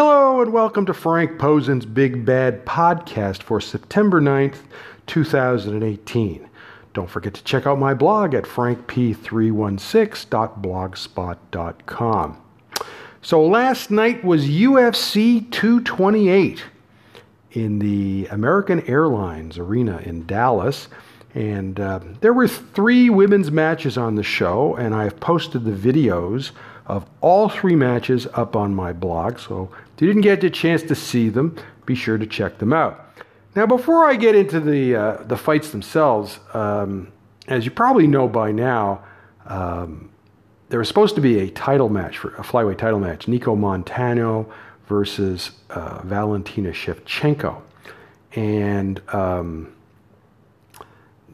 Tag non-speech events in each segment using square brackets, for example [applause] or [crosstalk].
Hello and welcome to Frank Posen's Big Bad Podcast for September 9th, 2018. Don't forget to check out my blog at frankp316.blogspot.com. So last night was UFC 228 in the American Airlines Arena in Dallas. And uh, there were three women's matches on the show, and I've posted the videos of all three matches up on my blog. So if you didn't get the chance to see them, be sure to check them out. Now, before I get into the uh, the fights themselves, um, as you probably know by now, um, there was supposed to be a title match for a flyweight title match: Nicco Montaño versus uh, Valentina Shevchenko, and um,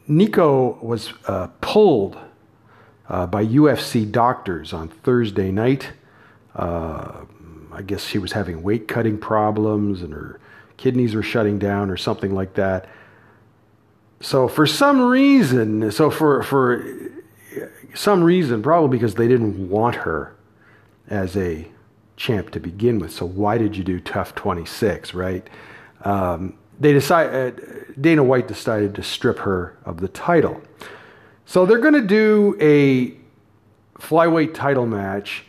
Nicco was uh, pulled uh, by UFC doctors on Thursday night. I guess she was having weight cutting problems and her kidneys were shutting down or something like that. So for some reason, so for for some reason, probably because they didn't want her as a champ to begin with. So why did you do TUF 26, right? Um, they decided uh, Dana White decided to strip her of the title. So they're going to do a flyweight title match.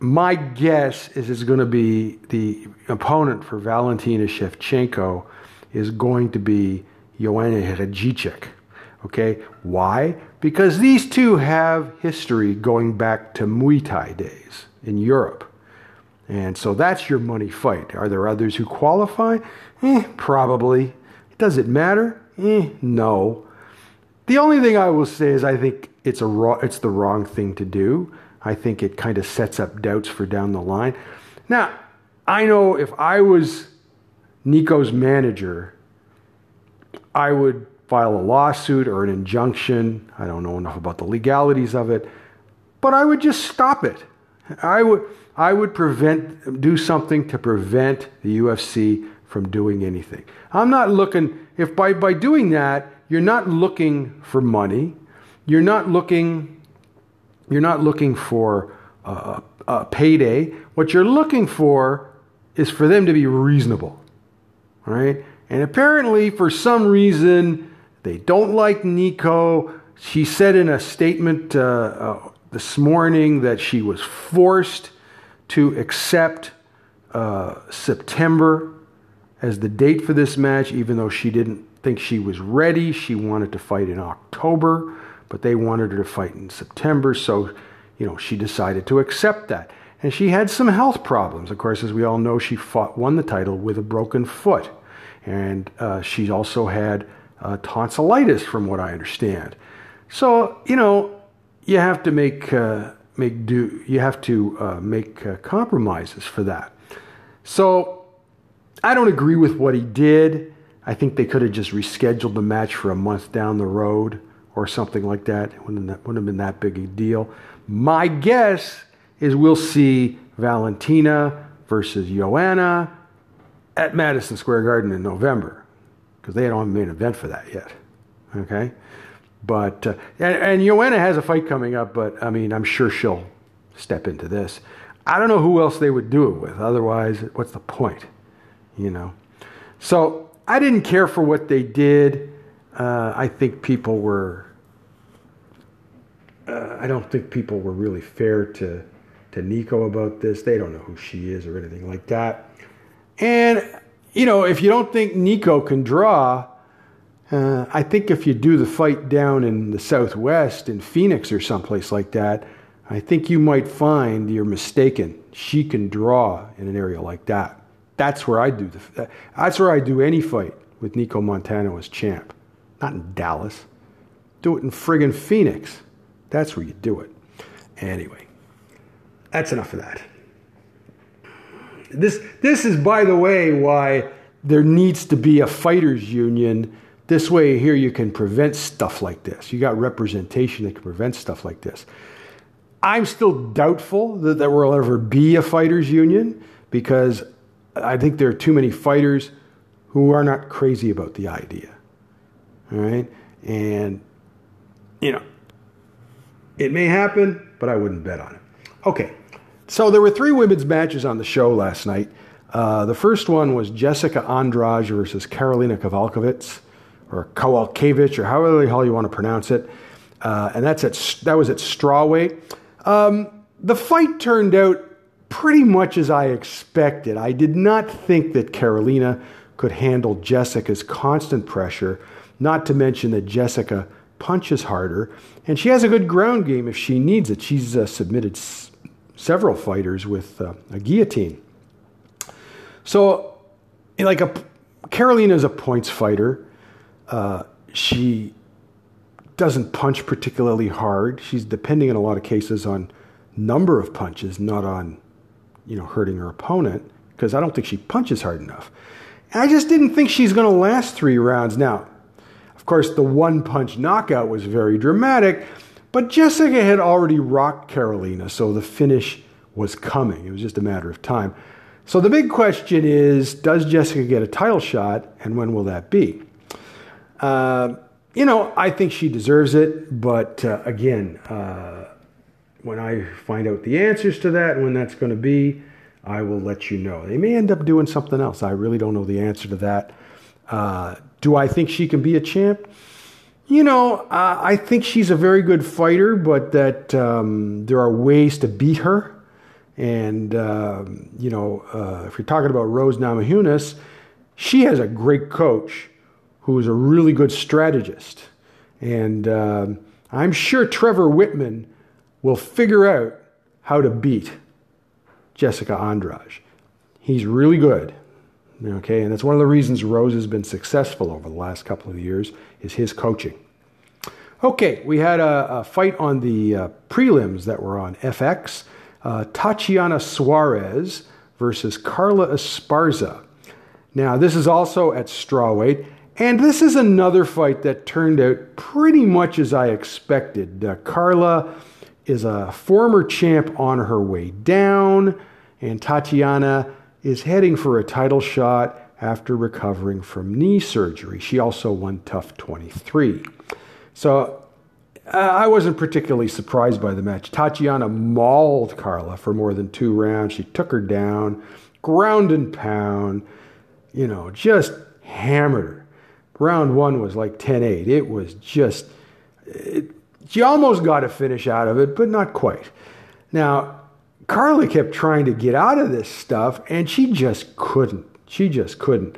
My guess is it's going to be the opponent for Valentina Shevchenko is going to be Joanna Jędrzejczyk. Okay, why? Because these two have history going back to Muay Thai days in Europe. And so that's your money fight. Are there others who qualify? Eh, probably. Does it matter? Eh, no. The only thing I will say is I think it's a it's the wrong thing to do. I think it kind of sets up doubts for down the line. Now, I know if I was Nicco's manager, I would file a lawsuit or an injunction. I don't know enough about the legalities of it, but I would just stop it. I would I would prevent do something to prevent the UFC from doing anything. I'm not looking if by by doing that you're not looking for money. You're not looking, you're not looking for a, a payday. What you're looking for is for them to be reasonable. Right? And apparently, for some reason, they don't like Nicco. She said in a statement uh, uh, this morning that she was forced to accept uh, September as the date for this match, even though she didn't think she was ready. She wanted to fight in October, but they wanted her to fight in September. So, you know, she decided to accept that. And she had some health problems. Of course, as we all know, she fought, won the title with a broken foot. And uh, she also had uh, tonsillitis, from what I understand. So, you know, you have to make, uh, make do, you have to uh, make uh, compromises for that. So, I don't agree with what he did. I think they could have just rescheduled the match for a month down the road or something like that. It wouldn't, that wouldn't have been that big a deal. My guess is we'll see Valentina versus Joanna at Madison Square Garden in November because they don't have a main event for that yet. Okay? But, uh, and, and Joanna has a fight coming up, but I mean, I'm sure she'll step into this. I don't know who else they would do it with. Otherwise, what's the point? You know? So, I didn't care for what they did. Uh, I think people were. Uh, I don't think people were really fair to to Nicco about this. They don't know who she is or anything like that. And you know, if you don't think Nicco can draw, uh, I think if you do the fight down in the Southwest in Phoenix or someplace like that, I think you might find you're mistaken. She can draw in an area like that. That's where I do the. That's where I do any fight with Nicco Montaño as champ. Not in Dallas. Do it in friggin' Phoenix. That's where you do it. Anyway, that's enough of that. This this is, by the way, why there needs to be a fighters union. This way, here you can prevent stuff like this. You got representation that can prevent stuff like this. I'm still doubtful that there will ever be a fighters union because I think there are too many fighters who are not crazy about the idea. All right? And, you know, it may happen, but I wouldn't bet on it. Okay. So there were three women's matches on the show last night. Uh, the first one was Jessica Andrade versus Karolina Kowalkiewicz, or Kowalkiewicz, or however the hell you want to pronounce it. Uh, and that's at, that was at strawweight. Um, the fight turned out pretty much as I expected. I did not think that Karolina could handle Jessica's constant pressure, not to mention that Jessica punches harder, and she has a good ground game if she needs it. She's uh, submitted s- several fighters with uh, a guillotine. So, like a Karolina is a points fighter. Uh, she doesn't punch particularly hard. She's depending in a lot of cases on number of punches, not on you know hurting her opponent. Because I don't think she punches hard enough. And I just didn't think she's going to last three rounds. Now, course, the one punch knockout was very dramatic, but Jessica had already rocked Karolina, so the finish was coming. It was just a matter of time. So the big question is Does Jessica get a title shot, and when will that be? Uh, you know, I think she deserves it, but uh, again, uh, when I find out the answers to that and when that's going to be, I will let you know. They may end up doing something else. I really don't know the answer to that. Do I think she can be a champ? You know, uh, I think she's a very good fighter, but that um, there are ways to beat her. And, uh, you know, uh, if you're talking about Rose Namajunas, she has a great coach who is a really good strategist. And um, I'm sure Trevor Wittman will figure out how to beat Jessica Andrade. He's really good. Okay, and that's one of the reasons Rose has been successful over the last couple of years is his coaching. Okay, we had a, a fight on the uh, prelims that were on FX. Uh, Tatiana Suarez versus Carla Esparza. Now, this is also at strawweight, and this is another fight that turned out pretty much as I expected. Uh, Carla is a former champ on her way down, and Tatiana is heading for a title shot after recovering from knee surgery. She also won TUF 23. So uh, I wasn't particularly surprised by the match. Tatiana mauled Carla for more than two rounds. She took her down, ground and pound, you know, just hammered her. Round one was like 10 8. It was just, it, she almost got a finish out of it, but not quite. Now, Carla kept trying to get out of this stuff, and she just couldn't. She just couldn't.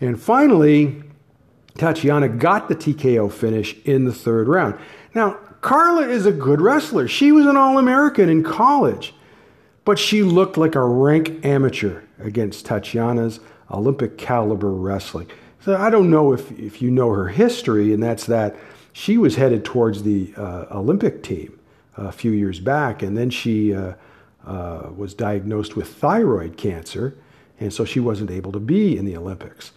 And finally, Tatiana got the TKO finish in the third round. Now, Carla is a good wrestler. She was an All American in college, but she looked like a rank amateur against Tatiana's Olympic caliber wrestling. So I don't know if, if you know her history, and that's that she was headed towards the uh, Olympic team a few years back, and then she uh, uh, was diagnosed with thyroid cancer, and so she wasn't able to be in the Olympics.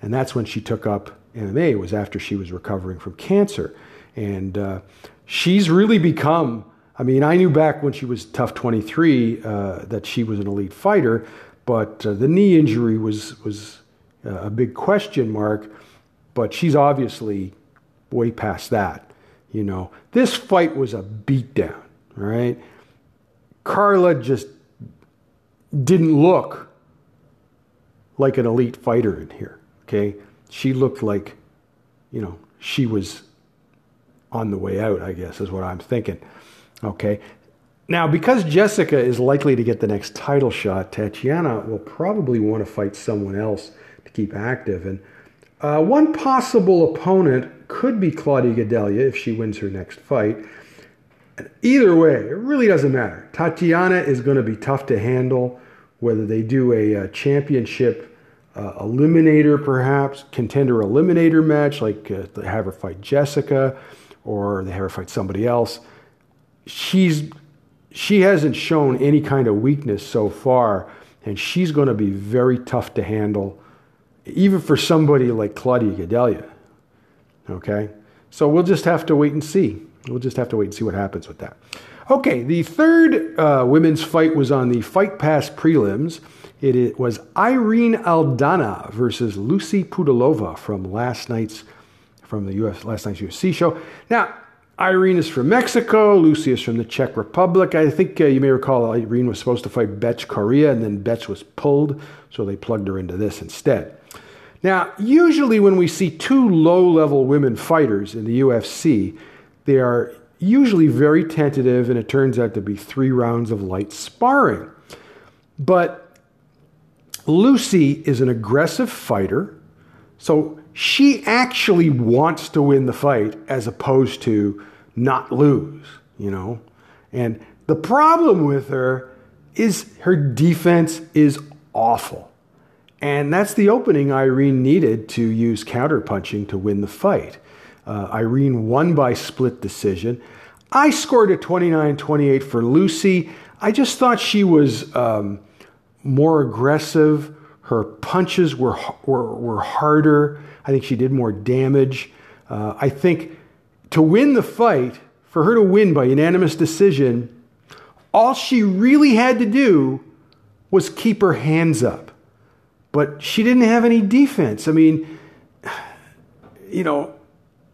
And that's when she took up MMA. Was after she was recovering from cancer, and uh, she's really become. I mean, I knew back when she was TUF 23 uh, that she was an elite fighter, but uh, the knee injury was was a big question mark. But she's obviously way past that. You know, this fight was a beatdown, right? Carla just didn't look like an elite fighter in here, okay? She looked like, you know, she was on the way out, I guess, is what I'm thinking, okay? Now, because Jessica is likely to get the next title shot, Tatiana will probably want to fight someone else to keep active. And uh, one possible opponent could be Claudia Gadelha if she wins her next fight. Either way, it really doesn't matter. Tatiana is going to be tough to handle, whether they do a, a championship uh, eliminator, perhaps, contender eliminator match, like uh, they have her fight Jessica or they have her fight somebody else. She's she hasn't shown any kind of weakness so far, and she's going to be very tough to handle, even for somebody like Claudia Gadelha. Okay? So we'll just have to wait and see. We'll just have to wait and see what happens with that. Okay, the third uh, women's fight was on the Fight Pass prelims. It, was Irene Aldana versus Lucy Pudilova from last night's from the US last night's UFC show. Now, Irene is from Mexico. Lucy is from the Czech Republic. I think uh, you may recall Irene was supposed to fight Bethe Correia, and then Bethe was pulled, so they plugged her into this instead. Now, usually when we see two low level women fighters in the UFC, they are usually very tentative, and it turns out to be three rounds of light sparring. But Lucy is an aggressive fighter, so she actually wants to win the fight as opposed to not lose, you know? And the problem with her is her defense is awful. And that's the opening Irene needed to use counterpunching to win the fight. Uh, Irene won by split decision. I scored a 29 28 for Lucy. I just thought she was um, more aggressive. Her punches were, were, were harder. I think she did more damage. Uh, I think to win the fight, for her to win by unanimous decision, all she really had to do was keep her hands up. But she didn't have any defense. I mean, [sighs] you know,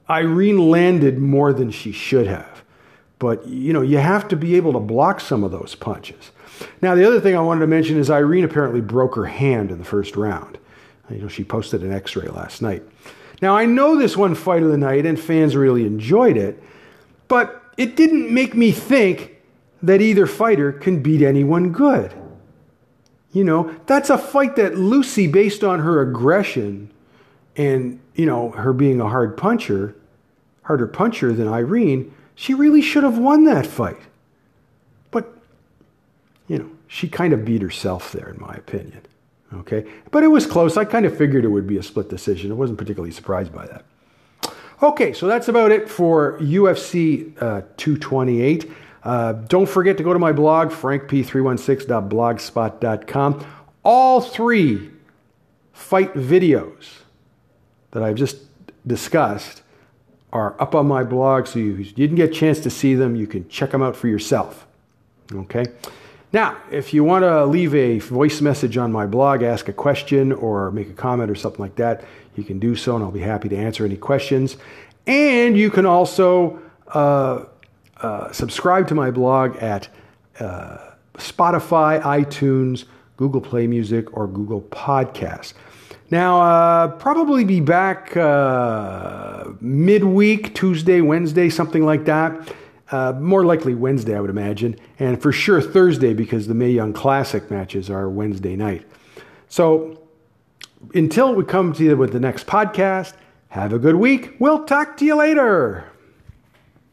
Irene landed more than she should have. But, you know, you have to be able to block some of those punches. Now, the other thing I wanted to mention is Irene apparently broke her hand in the first round. You know, she posted an x ray last night. Now, I know this won fight of the night and fans really enjoyed it, but it didn't make me think that either fighter can beat anyone good. You know, that's a fight that Lucy, based on her aggression and, you know, her being a hard puncher, harder puncher than Irene, she really should have won that fight. But, you know, she kind of beat herself there, in my opinion. Okay? But it was close. I kind of figured it would be a split decision. I wasn't particularly surprised by that. Okay, so that's about it for UFC uh, 228. Uh, don't forget to go to my blog, frankp316.blogspot.com. All three fight videos that I've just discussed are up on my blog, so you didn't get a chance to see them, you can check them out for yourself. Okay? Now, if you want to leave a voice message on my blog, ask a question or make a comment or something like that, you can do so, and I'll be happy to answer any questions. And you can also uh, uh, subscribe to my blog at uh, Spotify, iTunes, Google Play Music, or Google Podcasts. Now, uh, probably be back uh, midweek, Tuesday, Wednesday, something like that. Uh, more likely Wednesday, I would imagine, and for sure Thursday because the Mae Young Classic matches are Wednesday night. So until we come to you with the next podcast, have a good week. We'll talk to you later.